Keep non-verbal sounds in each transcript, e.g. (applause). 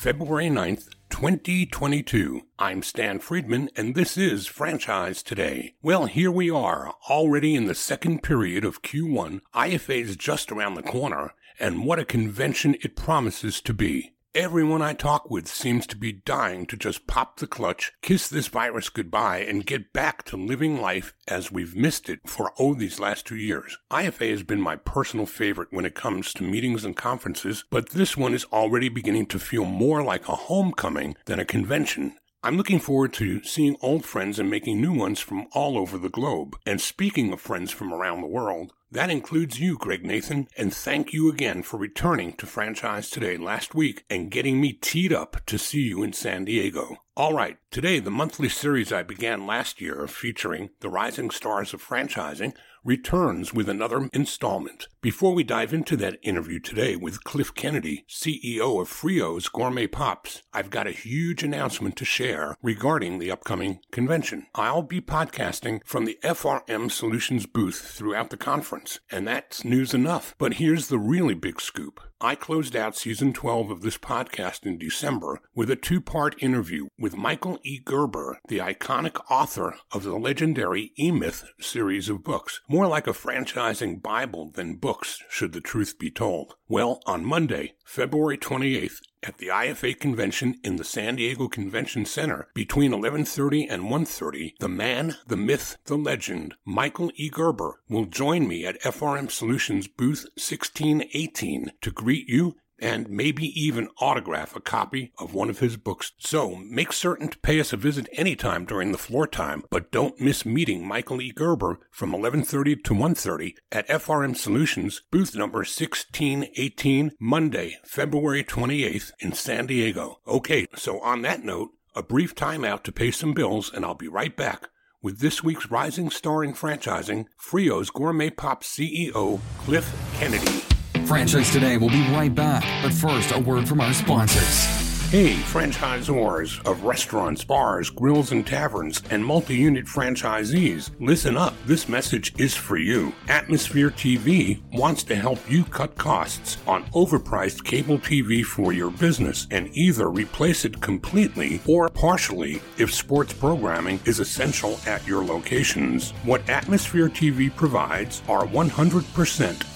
February 9th, 2022. I'm Stan Friedman, and this is Franchise Today. Well, here we are, already in the second period of Q1. IFA is just around the corner, and what a convention it promises to be. Everyone I talk with seems to be dying to just pop the clutch, kiss this virus goodbye, and get back to living life as we've missed it for oh these last two years. IFA has been my personal favorite when it comes to meetings and conferences, but this one is already beginning to feel more like a homecoming than a convention. I'm looking forward to seeing old friends and making new ones from all over the globe. And speaking of friends from around the world, that includes you, Greg Nathan, and thank you again for returning to Franchise Today last week and getting me teed up to see you in San Diego. All right, today the monthly series I began last year featuring the rising stars of franchising returns with another installment. Before we dive into that interview today with Cliff Kennedy, CEO of Frios Gourmet Pops, I've got a huge announcement to share regarding the upcoming convention. I'll be podcasting from the FRM Solutions booth throughout the conference, and that's news enough. But here's the really big scoop. I closed out season 12 of this podcast in December with a two part interview with Michael E. Gerber, the iconic author of the legendary E Myth series of books. More like a franchising Bible than books, should the truth be told. Well, on Monday, February 28th, at the IFA convention in the San Diego Convention Center between 11:30 and 1:30, the man, the myth, the legend, Michael E. Gerber will join me at FRM Solutions booth 1618 to greet you and maybe even autograph a copy of one of his books. So make certain to pay us a visit anytime during the floor time, but don't miss meeting Michael E. Gerber from 11:30 to 1:30 at FRM Solutions, booth number 1618, Monday, February 28th in San Diego. Okay, so on that note, a brief timeout to pay some bills and I'll be right back with this week's rising star in franchising, Frios Gourmet Pop CEO, Cliff Kennedy. Franchise Today will be right back, but first, a word from our sponsors. Hey, franchisors of restaurants, bars, grills, and taverns, and multi unit franchisees, listen up. This message is for you. Atmosphere TV wants to help you cut costs on overpriced cable TV for your business and either replace it completely or partially if sports programming is essential at your locations. What Atmosphere TV provides are 100%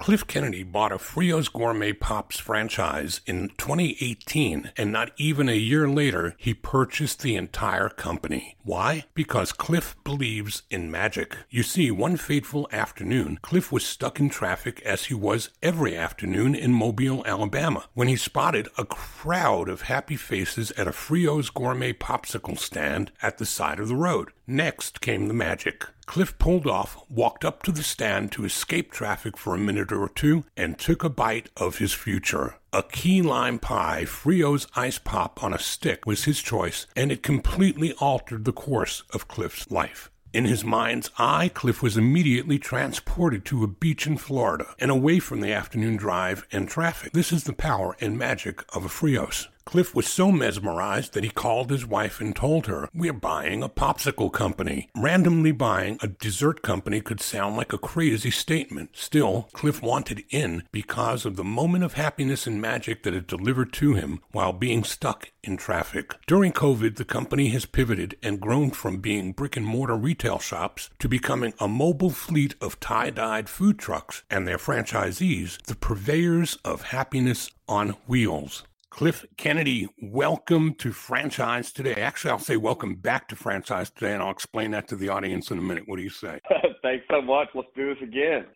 Cliff Kennedy bought a Frios Gourmet Pops franchise in 2018, and not even a year later, he purchased the entire company. Why? Because Cliff believes in magic. You see, one fateful afternoon, Cliff was stuck in traffic as he was every afternoon in Mobile, Alabama, when he spotted a crowd of happy faces at a Frios Gourmet popsicle stand at the side of the road. Next came the magic. Cliff pulled off, walked up to the stand to escape traffic for a minute or two, and took a bite of his future. A key lime pie, Frios ice pop on a stick was his choice, and it completely altered the course of Cliff's life. In his mind's eye, Cliff was immediately transported to a beach in Florida and away from the afternoon drive and traffic. This is the power and magic of a Frios. Cliff was so mesmerized that he called his wife and told her, We're buying a popsicle company. Randomly buying a dessert company could sound like a crazy statement. Still, Cliff wanted in because of the moment of happiness and magic that it delivered to him while being stuck in traffic. During COVID, the company has pivoted and grown from being brick and mortar retail shops to becoming a mobile fleet of tie dyed food trucks and their franchisees, the purveyors of happiness on wheels. Cliff Kennedy, welcome to Franchise Today. Actually, I'll say welcome back to Franchise Today, and I'll explain that to the audience in a minute. What do you say? (laughs) Thanks so much. Let's do this again.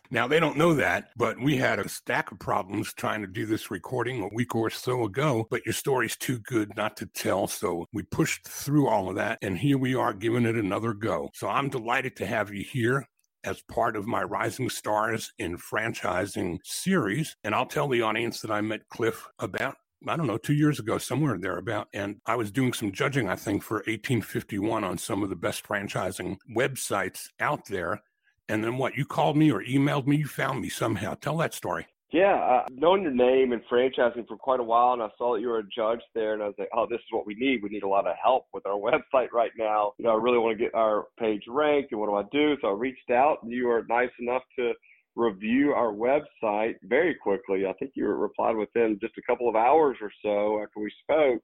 (laughs) now, they don't know that, but we had a stack of problems trying to do this recording a week or so ago, but your story's too good not to tell. So we pushed through all of that, and here we are giving it another go. So I'm delighted to have you here as part of my Rising Stars in Franchising series. And I'll tell the audience that I met Cliff about I don't know, two years ago, somewhere there about. And I was doing some judging, I think, for 1851 on some of the best franchising websites out there. And then what? You called me or emailed me? You found me somehow. Tell that story. Yeah, uh, I've known your name and franchising for quite a while, and I saw that you were a judge there, and I was like, oh, this is what we need. We need a lot of help with our (laughs) website right now. You know, I really want to get our page ranked, and what do I do? So I reached out, and you were nice enough to review our website very quickly. I think you replied within just a couple of hours or so after we spoke.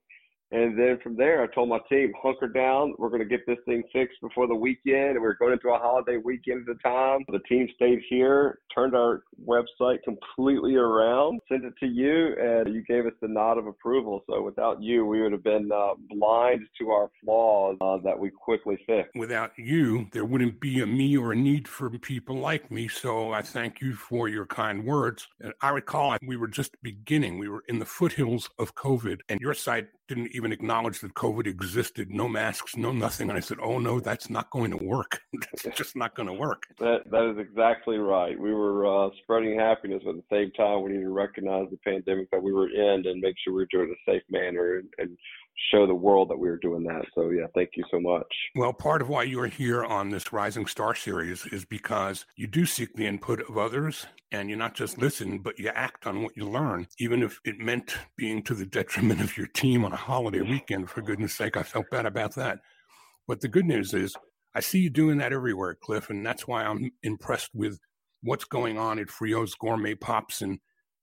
And then from there, I told my team, hunker down. We're going to get this thing fixed before the weekend. And we are going into a holiday weekend at the time. The team stayed here, turned our website completely around, sent it to you, and you gave us the nod of approval. So without you, we would have been uh, blind to our flaws uh, that we quickly fixed. Without you, there wouldn't be a me or a need for people like me. So I thank you for your kind words. And I recall we were just beginning. We were in the foothills of COVID, and your site didn't even acknowledge that COVID existed, no masks, no nothing. And I said, oh, no, that's not going to work. (laughs) that's just not going to work. That, that is exactly right. We were uh, spreading happiness, but at the same time, we need to recognize the pandemic that we were in and make sure we are doing it in a safe manner and, and show the world that we were doing that. So yeah, thank you so much. Well, part of why you're here on this Rising Star series is because you do seek the input of others and you not just listen, but you act on what you learn, even if it meant being to the detriment of your team on a holiday weekend. For goodness sake, I felt bad about that. But the good news is I see you doing that everywhere, Cliff, and that's why I'm impressed with what's going on at Frios Gourmet Pops and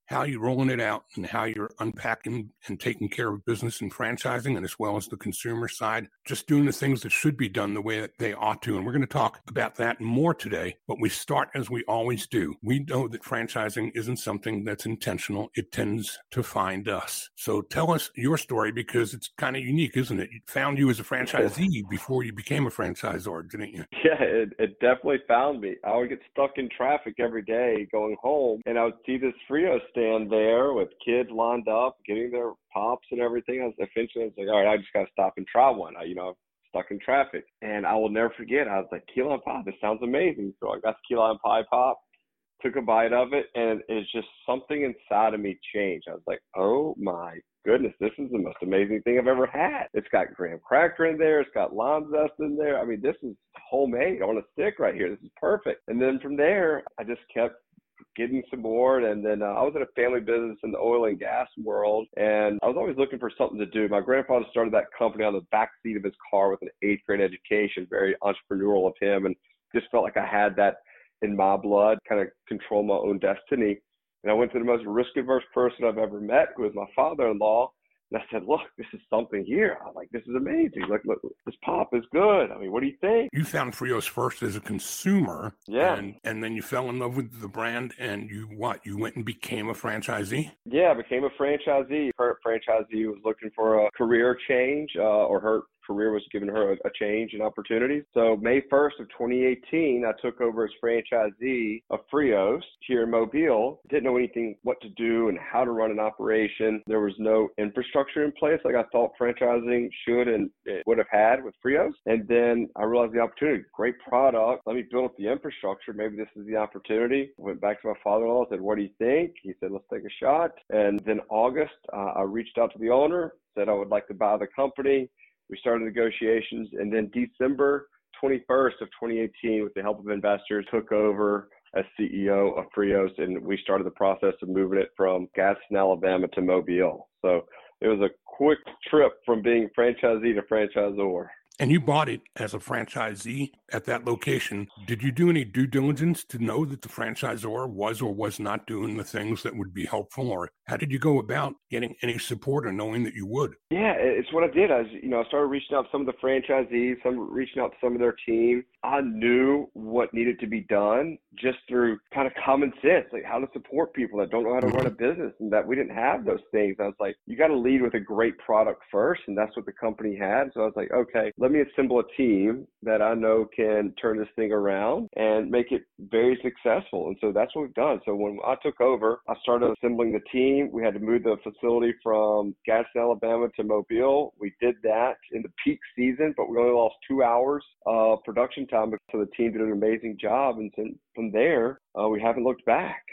how you're rolling it out and how you're unpacking and taking care of business and franchising and as well as the consumer side, just doing the things that should be done the way that they ought to. And we're going to talk about that more today, but we start as we always do. We know that franchising isn't something that's intentional. It tends to find us. So tell us your story because it's kind of unique, isn't it? You found you as a franchisee (laughs) before you became a franchisor, didn't you? Yeah, it, it definitely found me. I would get stuck in traffic every day going home and I would see this Frio stand there with kids lined up, getting their pops and everything. I was eventually I was like, all right, I just gotta stop and try one. I, you know, stuck in traffic. And I will never forget, I was like, key lime pie, this sounds amazing. So I got the key lime pie pop, took a bite of it, and it's just something inside of me changed. I was like, oh my goodness, this is the most amazing thing I've ever had. It's got graham cracker in there, it's got lime zest in there. I mean, this is homemade on a stick right here. This is perfect. And then from there, I just kept getting some more. And then uh, I was in a family business in the oil and gas world, and I was always looking for something to do. My grandfather started that company on the back seat of his car with an eighth grade education, very entrepreneurial of him, and just felt like I had that in my blood, kind of control my own destiny. And I went to the most risk averse person I've ever met, who was my father in law. And I said, look, this is something here. I'm like, this is amazing. Look, look, this pop is good. I mean, what do you think? You found Frios first as a consumer. Yeah. And, and then you fell in love with the brand and you what? You went and became a franchisee? Yeah, I became a franchisee. Her franchisee was looking for a career change uh, or her career was giving her a, a change and opportunity. So May 1st of 2018, I took over as franchisee of Frios here in Mobile. Didn't know anything what to do and how to run an operation. There was no infrastructure in place like I thought franchising should and would have had with Frios. And then I realized the opportunity. Great product. Let me build up the infrastructure. Maybe this is the opportunity. Went back to my father-in-law. And said, "What do you think?" He said, "Let's take a shot." And then August, uh, I reached out to the owner. Said I would like to buy the company. We started negotiations, and then December 21st of 2018, with the help of investors, took over as CEO of Frios, and we started the process of moving it from Gadsden, Alabama to Mobile. So it was a quick trip from being franchisee to franchisor. And you bought it as a franchisee at that location. Did you do any due diligence to know that the franchisor was or was not doing the things that would be helpful? Or how did you go about getting any support or knowing that you would? Yeah, it's what I did. I was, you know, I started reaching out to some of the franchisees, some reaching out to some of their team. I knew what needed to be done just through kind of common sense, like how to support people that don't know how to run a mm-hmm. business and that we didn't have those things. I was like, you got to lead with a great product first. And that's what the company had. So I was like, okay, let me assemble a team that I know can turn this thing around and make it very successful. And so that's what we've done. So when I took over, I started assembling the team. We had to move the facility from Gadsden, Alabama to Mobile. We did that in the peak season, but we only lost two hours of production time. So the team did an amazing job. And from there, uh, we haven't looked back.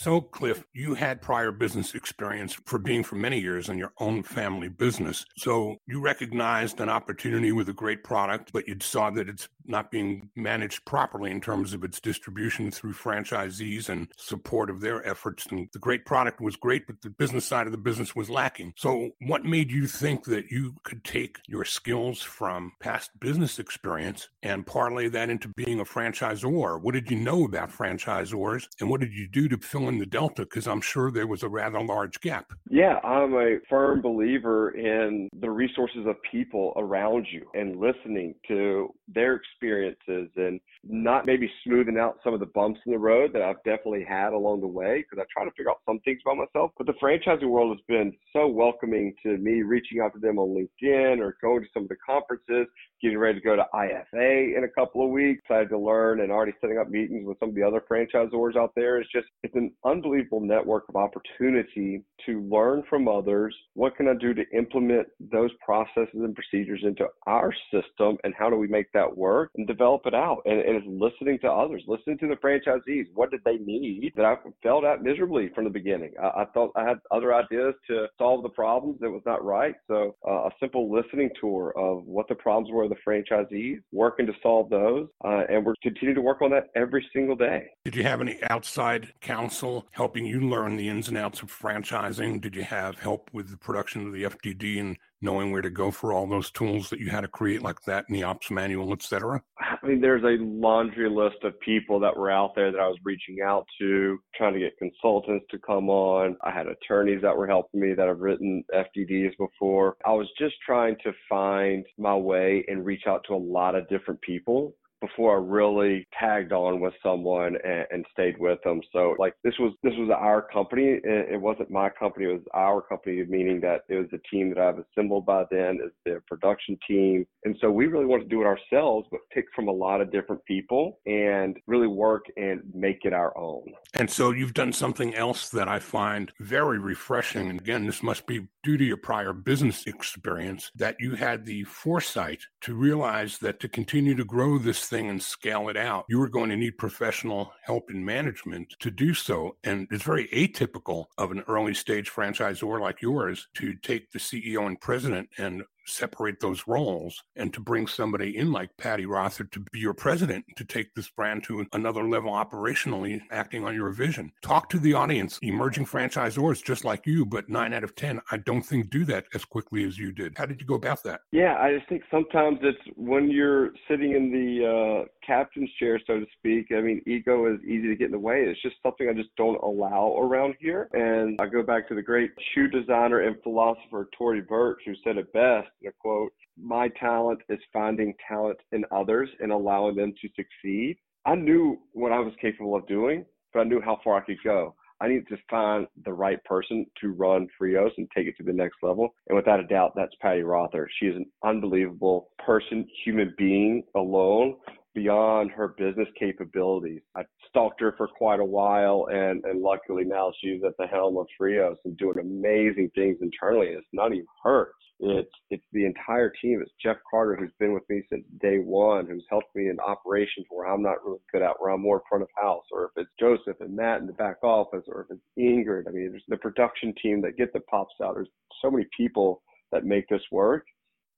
So, Cliff, you had prior business experience for being for many years in your own family business. So, you recognized an opportunity with a great product, but you saw that it's not being managed properly in terms of its distribution through franchisees and support of their efforts. And the great product was great, but the business side of the business was lacking. So, what made you think that you could take your skills from past business experience and parlay that into being a franchisor? What did you know about franchisors and what did you do to fill in the delta? Because I'm sure there was a rather large gap. Yeah, I'm a firm believer in the resources of people around you and listening to their experiences and not maybe smoothing out some of the bumps in the road that I've definitely had along the way because I try to figure out some things about myself. But the franchising world has been so welcoming to me reaching out to them on LinkedIn or going to some of the conferences, getting ready to go to IFA in a couple of weeks. Excited to learn and already setting up meetings with some of the other franchisors out there. It's just, it's an unbelievable network of opportunity to learn from others. What can I do to implement those processes and procedures into our system and how do we make that work and develop it out? And, and it's listening to others, listening to the franchisees. What did they need that I failed at miserably from the beginning? I, I thought I had other ideas to solve the problems that was not right. So uh, a simple listening tour of what the problems were of the franchisees, working to solve those. Uh, and we're continuing to work on that every single day. Did you have any outside counsel helping you learn the ins and outs of franchising? Did you have help with the production of the FDD and knowing where to go for all those tools that you had to create like that in the ops manual, et cetera? I mean, there's a laundry list of people that were out there that I was reaching out to, trying to get consultants to come on. I had attorneys that were helping me that have written FDDs before. I was just trying to find my way and reach out to a lot of different people before I really tagged on with someone and, and, stayed with them. So like this was this was our company. It, wasn't my company. It was our company, meaning that it was a team that I've assembled by then as the production team. And so we really wanted to do it ourselves, but pick from a lot of different people and really work and make it our own. And so you've done something else that I find very refreshing. And again, this must be due to your prior business experience that you had the foresight to realize that to continue to grow this thing and scale it out, you are going to need professional help in management to do so. And it's very atypical of an early stage franchisor like yours to take the CEO and president and separate those roles and to bring somebody in like Patty Rother to be your president to take this brand to another level operationally, acting on your vision. Talk to the audience, emerging franchisors just like you, but nine out of 10, I don't think do that as quickly as you did. How did you go about that? Yeah, I just think sometimes it's when you're sitting in the uh, captain's chair, so to speak. I mean, ego is easy to get in the way. It's just something I just don't allow around here. And I go back to the great shoe designer and philosopher Tory Burch, who said it best a quote My talent is finding talent in others and allowing them to succeed. I knew what I was capable of doing, but I knew how far I could go. I need to find the right person to run Frios and take it to the next level. And without a doubt, that's Patty Rother. She is an unbelievable person, human being alone beyond her business capabilities. I stalked her for quite a while, and, and luckily now she's at the helm of Frios and doing amazing things internally. It's not even her. It's it's the entire team. It's Jeff Carter who's been with me since day one, who's helped me in operations where I'm not really good at, where I'm more front of house, or if it's Joseph and Matt in the back office, or if it's Ingrid. I mean, there's the production team that get the pops out. There's so many people that make this work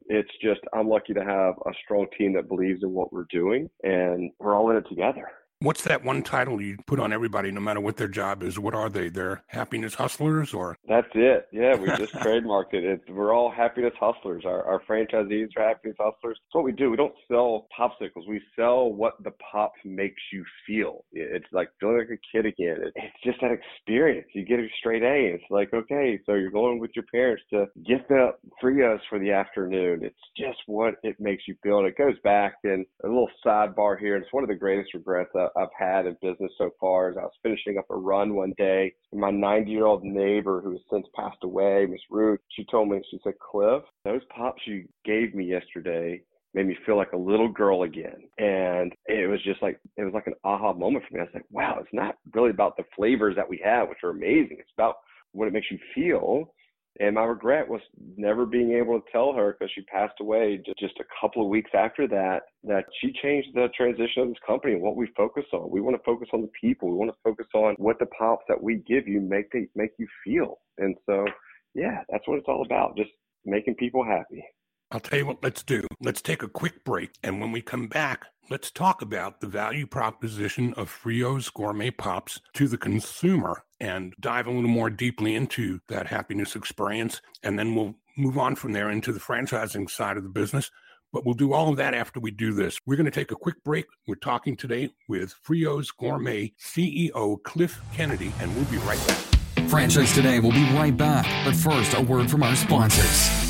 it's just I'm lucky to have a strong team that believes in what we're doing and we're all in it together. What's that one title you put on everybody, no matter what their job is? What are they? They're happiness hustlers, or that's it? Yeah, we just (laughs) trademarked it. It's, we're all happiness hustlers. Our, our franchisees are happiness hustlers. That's what we do. We don't sell popsicles. We sell what the pop makes you feel. It's like feeling like a kid again. It's just that experience. You get a straight A. It's like okay, so you're going with your parents to get the free Frios for the afternoon. It's just what it makes you feel. And it goes back and a little sidebar here. It's one of the greatest regrets. Uh, I've had in business so far is I was finishing up a run one day and my 90 year old neighbor who has since passed away, Miss Ruth, she told me, she said, Cliff, those pops you gave me yesterday made me feel like a little girl again. And it was just like, it was like an aha moment for me. I was like, wow, it's not really about the flavors that we have, which are amazing. It's about what it makes you feel. And my regret was never being able to tell her because she passed away just a couple of weeks after that, that she changed the transition of this company and what we focus on. We want to focus on the people. We want to focus on what the pops that we give you make they make you feel. And so, yeah, that's what it's all about. Just making people happy. I'll tell you what, let's do. Let's take a quick break. And when we come back, let's talk about the value proposition of Frios Gourmet Pops to the consumer and dive a little more deeply into that happiness experience. And then we'll move on from there into the franchising side of the business. But we'll do all of that after we do this. We're going to take a quick break. We're talking today with Frios Gourmet CEO Cliff Kennedy, and we'll be right back. Franchise Today will be right back. But first, a word from our sponsors.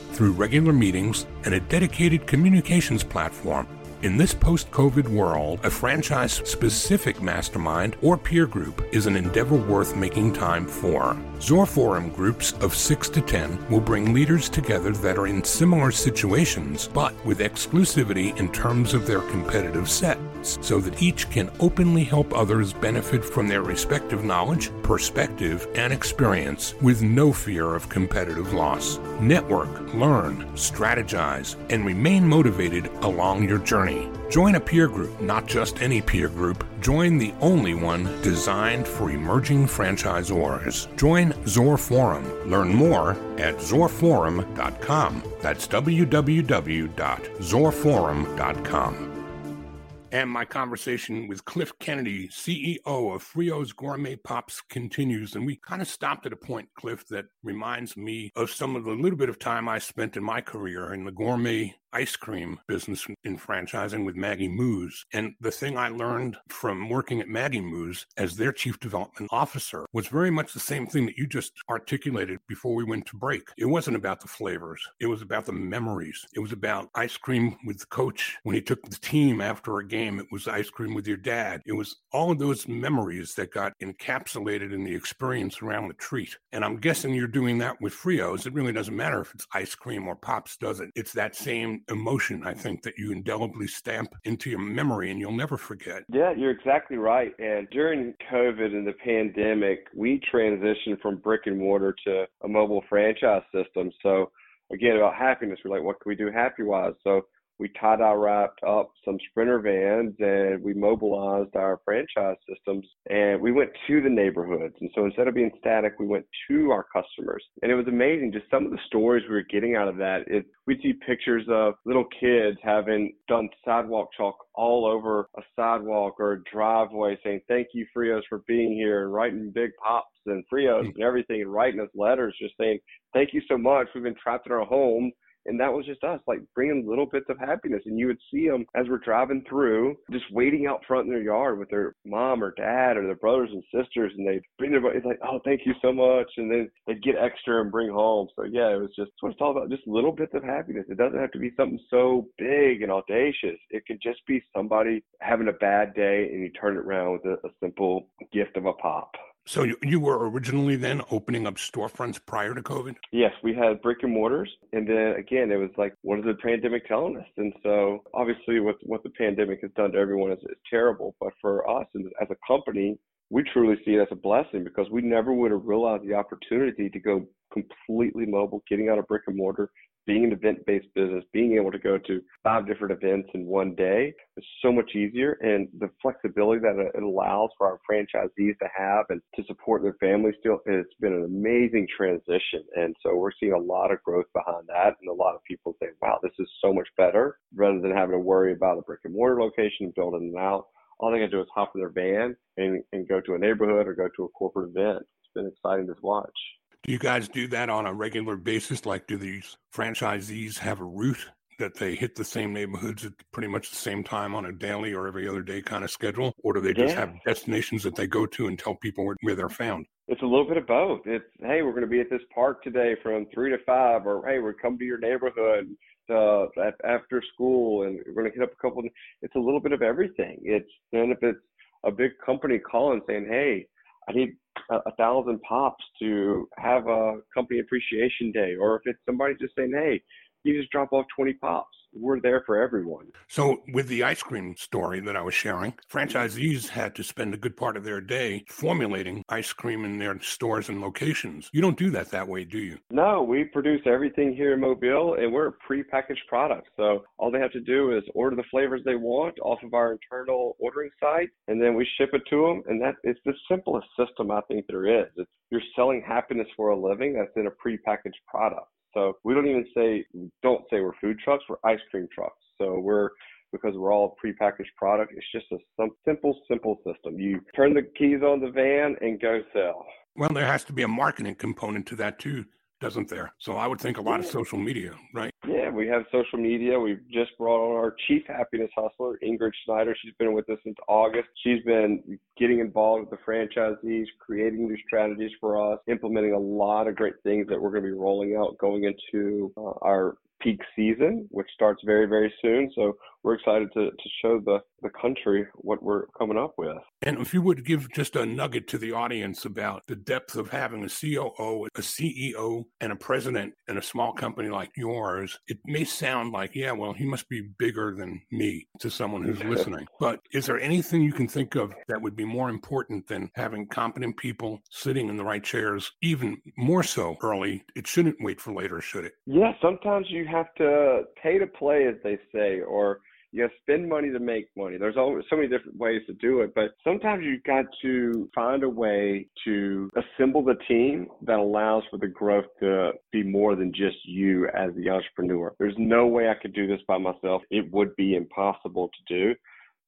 through regular meetings and a dedicated communications platform. In this post COVID world, a franchise specific mastermind or peer group is an endeavor worth making time for. Zor Forum groups of 6 to 10 will bring leaders together that are in similar situations, but with exclusivity in terms of their competitive set so that each can openly help others benefit from their respective knowledge, perspective, and experience with no fear of competitive loss. Network, learn, strategize, and remain motivated along your journey. Join a peer group, not just any peer group. Join the only one designed for emerging franchisors. Join Zor Forum. Learn more at zorforum.com. That's www.zorforum.com and my conversation with Cliff Kennedy, CEO of Frios Gourmet Pops, continues. And we kind of stopped at a point, Cliff, that reminds me of some of the little bit of time I spent in my career in the gourmet ice cream business in franchising with Maggie Moos. And the thing I learned from working at Maggie Moos as their chief development officer was very much the same thing that you just articulated before we went to break. It wasn't about the flavors, it was about the memories. It was about ice cream with the coach when he took the team after a game. It was ice cream with your dad. It was all of those memories that got encapsulated in the experience around the treat. And I'm guessing you're doing that with Frios. It really doesn't matter if it's ice cream or Pops does it. It's that same emotion, I think, that you indelibly stamp into your memory and you'll never forget. Yeah, you're exactly right. And during COVID and the pandemic, we transitioned from brick and mortar to a mobile franchise system. So again, about happiness, we're like, what can we do happy wise? So we tie-dye wrapped up some sprinter vans and we mobilized our franchise systems and we went to the neighborhoods. And so instead of being static we went to our customers. And it was amazing just some of the stories we were getting out of that. It we'd see pictures of little kids having done sidewalk chalk all over a sidewalk or a driveway saying thank you frios for being here and writing big pops and frios mm-hmm. and everything and writing us letters just saying thank you so much. We've been trapped in our home and that was just us, like bringing little bits of happiness. And you would see them as we're driving through, just waiting out front in their yard with their mom or dad or their brothers and sisters. And they'd bring their, it's like, oh, thank you so much. And then they'd get extra and bring home. So yeah, it was just, what it's all about, just little bits of happiness. It doesn't have to be something so big and audacious. It could just be somebody having a bad day and you turn it around with a, a simple gift of a pop. So you, you were originally then opening up storefronts prior to COVID? Yes, we had brick and mortars, and then again, it was like, what is the pandemic telling us? And so, obviously, what what the pandemic has done to everyone is, is terrible. But for us, as a company, we truly see it as a blessing because we never would have realized the opportunity to go completely mobile, getting out of brick and mortar, being an event based business, being able to go to five different events in one day is so much easier. And the flexibility that it allows for our franchisees to have and to support their families still, it's been an amazing transition. And so we're seeing a lot of growth behind that. And a lot of people say, wow, this is so much better rather than having to worry about a brick and mortar location, building it out. All they got to do is hop in their van and, and go to a neighborhood or go to a corporate event. It's been exciting to watch. Do you guys do that on a regular basis? Like, do these franchisees have a route that they hit the same neighborhoods at pretty much the same time on a daily or every other day kind of schedule? Or do they just yeah. have destinations that they go to and tell people where, where they're found? It's a little bit of both. It's, hey, we're going to be at this park today from three to five, or hey, we're coming to your neighborhood uh, after school and we're going to hit up a couple. Of, it's a little bit of everything. It's, and if it's a big company calling saying, hey, I need a, a thousand pops to have a company appreciation day, or if it's somebody just saying, hey, you just drop off 20 pops we're there for everyone. So, with the ice cream story that I was sharing, franchisees had to spend a good part of their day formulating ice cream in their stores and locations. You don't do that that way, do you? No, we produce everything here in Mobile and we're a prepackaged product. So, all they have to do is order the flavors they want off of our internal ordering site and then we ship it to them. And that is the simplest system I think there is. It's, you're selling happiness for a living that's in a prepackaged product. So we don't even say don't say we're food trucks, we're ice cream trucks. So we're because we're all prepackaged product. It's just a some simple, simple system. You turn the keys on the van and go sell. Well, there has to be a marketing component to that too, doesn't there? So I would think a lot of social media, right? Yeah, we have social media. We've just brought on our chief happiness hustler, Ingrid Schneider. She's been with us since August. She's been getting involved with the franchisees, creating new strategies for us, implementing a lot of great things that we're going to be rolling out going into uh, our peak season, which starts very, very soon. So we're excited to, to show the, the country what we're coming up with. And if you would give just a nugget to the audience about the depth of having a COO, a CEO, and a president in a small company like yours, it may sound like, yeah, well, he must be bigger than me to someone who's (laughs) listening. But is there anything you can think of that would be more important than having competent people sitting in the right chairs, even more so early? It shouldn't wait for later, should it? Yeah, sometimes you have to pay to play, as they say, or you to spend money to make money. There's always so many different ways to do it, but sometimes you've got to find a way to assemble the team that allows for the growth to be more than just you as the entrepreneur. There's no way I could do this by myself. It would be impossible to do.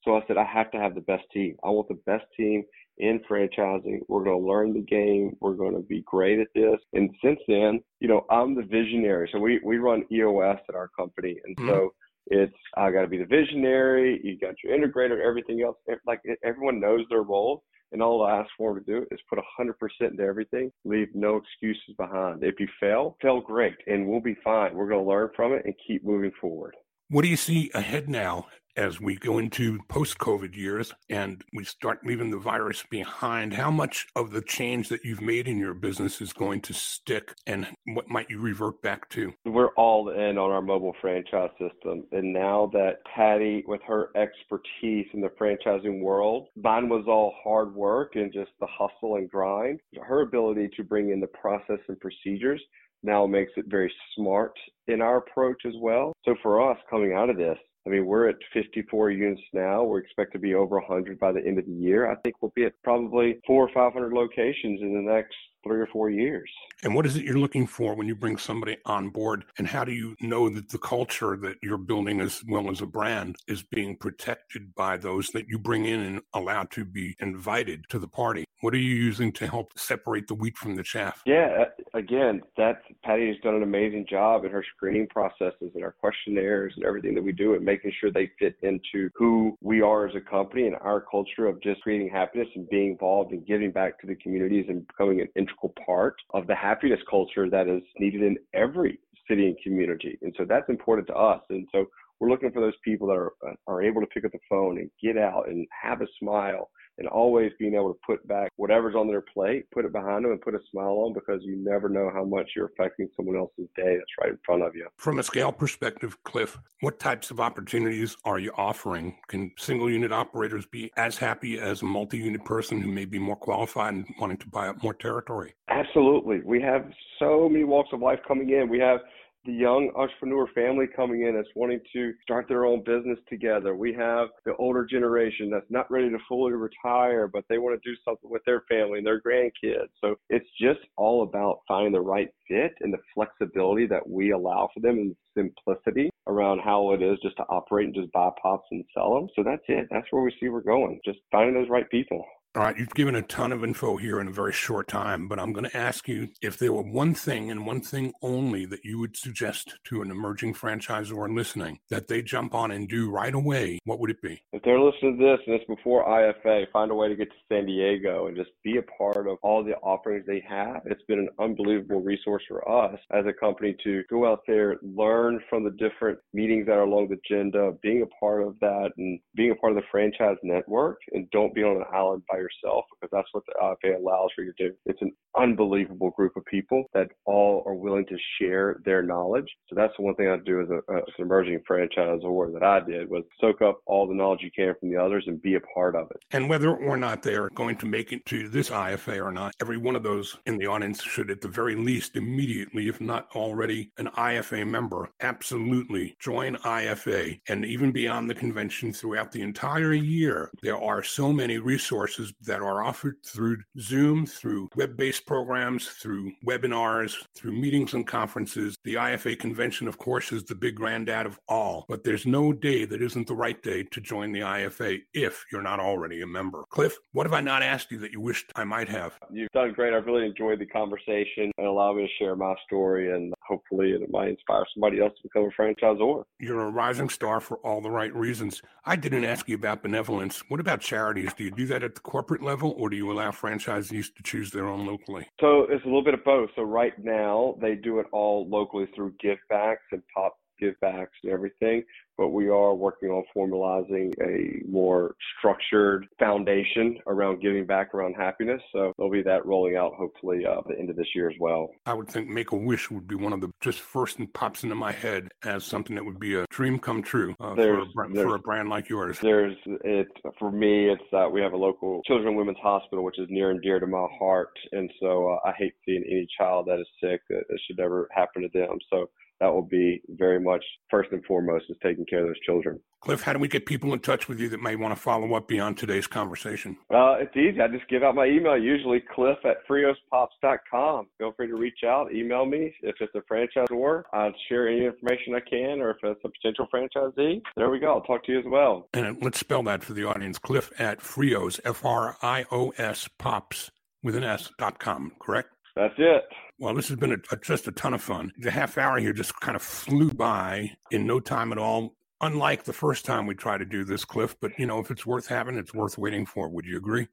So I said, I have to have the best team. I want the best team in franchising. We're going to learn the game. We're going to be great at this. And since then, you know, I'm the visionary. So we, we run EOS at our company. And mm-hmm. so it's, I got to be the visionary. You got your integrator, everything else. Like everyone knows their role. And all I ask for them to do is put 100% into everything, leave no excuses behind. If you fail, fail great, and we'll be fine. We're going to learn from it and keep moving forward. What do you see ahead now as we go into post COVID years and we start leaving the virus behind, how much of the change that you've made in your business is going to stick and what might you revert back to? We're all in on our mobile franchise system. And now that Patty, with her expertise in the franchising world, mine was all hard work and just the hustle and grind. Her ability to bring in the process and procedures now makes it very smart in our approach as well. So for us coming out of this, I mean, we're at 54 units now. We expect to be over 100 by the end of the year. I think we'll be at probably four or 500 locations in the next three or four years. And what is it you're looking for when you bring somebody on board? And how do you know that the culture that you're building as well as a brand is being protected by those that you bring in and allow to be invited to the party? What are you using to help separate the wheat from the chaff? Yeah, uh, again, that Patty has done an amazing job in her screening processes and our questionnaires and everything that we do and making sure they fit into who we are as a company and our culture of just creating happiness and being involved and giving back to the communities and becoming an integral part of the happiness culture that is needed in every city and community. And so that's important to us. And so we're looking for those people that are uh, are able to pick up the phone and get out and have a smile and always being able to put back whatever's on their plate, put it behind them and put a smile on because you never know how much you're affecting someone else's day that's right in front of you. From a scale perspective, Cliff, what types of opportunities are you offering? Can single unit operators be as happy as a multi unit person who may be more qualified and wanting to buy up more territory? Absolutely. We have so many walks of life coming in. We have the young entrepreneur family coming in that's wanting to start their own business together. We have the older generation that's not ready to fully retire, but they want to do something with their family and their grandkids. So it's just all about finding the right fit and the flexibility that we allow for them and simplicity around how it is just to operate and just buy pops and sell them. So that's it. That's where we see we're going. Just finding those right people. All right, you've given a ton of info here in a very short time, but I'm going to ask you if there were one thing and one thing only that you would suggest to an emerging franchisor listening that they jump on and do right away, what would it be? If they're listening to this and it's before IFA, find a way to get to San Diego and just be a part of all the offerings they have. It's been an unbelievable resource for us as a company to go out there, learn from the different meetings that are along the agenda, being a part of that and being a part of the franchise network and don't be on an island by yourself because that's what uh, the IFA allows for you to do. It's an unbelievable group of people that all are willing to share their knowledge. So that's the one thing I do as, a, uh, as an emerging franchisor that I did was soak up all the knowledge you can from the others and be a part of it. And whether or not they are going to make it to this IFA or not, every one of those in the audience should at the very least immediately, if not already an IFA member, absolutely join IFA and even beyond the convention throughout the entire year. There are so many resources that are offered through Zoom, through web based programs, through webinars, through meetings and conferences. The IFA convention, of course, is the big granddad of all, but there's no day that isn't the right day to join the IFA if you're not already a member. Cliff, what have I not asked you that you wished I might have? You've done great. I've really enjoyed the conversation and allowed me to share my story, and hopefully it might inspire somebody else to become a franchisor. You're a rising star for all the right reasons. I didn't ask you about benevolence. What about charities? Do you do that at the corporate corporate level, or do you allow franchisees to choose their own locally? So it's a little bit of both. So right now they do it all locally through give backs and pop give backs and everything but we are working on formalizing a more structured foundation around giving back around happiness. So there'll be that rolling out hopefully uh, the end of this year as well. I would think Make a Wish would be one of the just first and pops into my head as something that would be a dream come true uh, for, a, for, a, brand like yours. There's it for me. It's that uh, we have a local Children and Women's Hospital, which is near and dear to my heart, and so uh, I hate seeing any child that is sick that should never happen to them. So that will be very much first and foremost is taking care of those children. Cliff, how do we get people in touch with you that may want to follow up beyond today's conversation? Uh, it's easy. I just give out my email, usually cliff at friospops.com. Feel free to reach out, email me. If it's a franchisor, I'll share any information I can, or if it's a potential franchisee, there we go. I'll talk to you as well. And let's spell that for the audience. Cliff at frios, F R I O S, pops with an S dot com, correct? That's it. Well, this has been a, a, just a ton of fun. The half hour here just kind of flew by in no time at all. Unlike the first time we tried to do this, Cliff, but you know, if it's worth having, it's worth waiting for. Would you agree?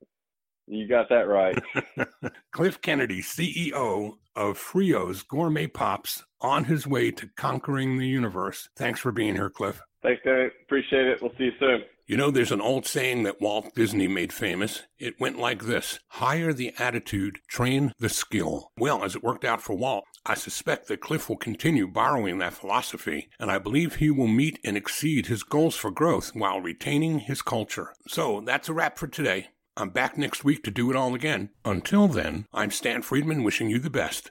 You got that right. (laughs) Cliff Kennedy, CEO of Frios Gourmet Pops, on his way to conquering the universe. Thanks for being here, Cliff. Thanks, Danny. Appreciate it. We'll see you soon. You know, there's an old saying that Walt Disney made famous. It went like this Hire the attitude, train the skill. Well, as it worked out for Walt, I suspect that Cliff will continue borrowing that philosophy, and I believe he will meet and exceed his goals for growth while retaining his culture. So that's a wrap for today. I'm back next week to do it all again. Until then, I'm Stan Friedman wishing you the best,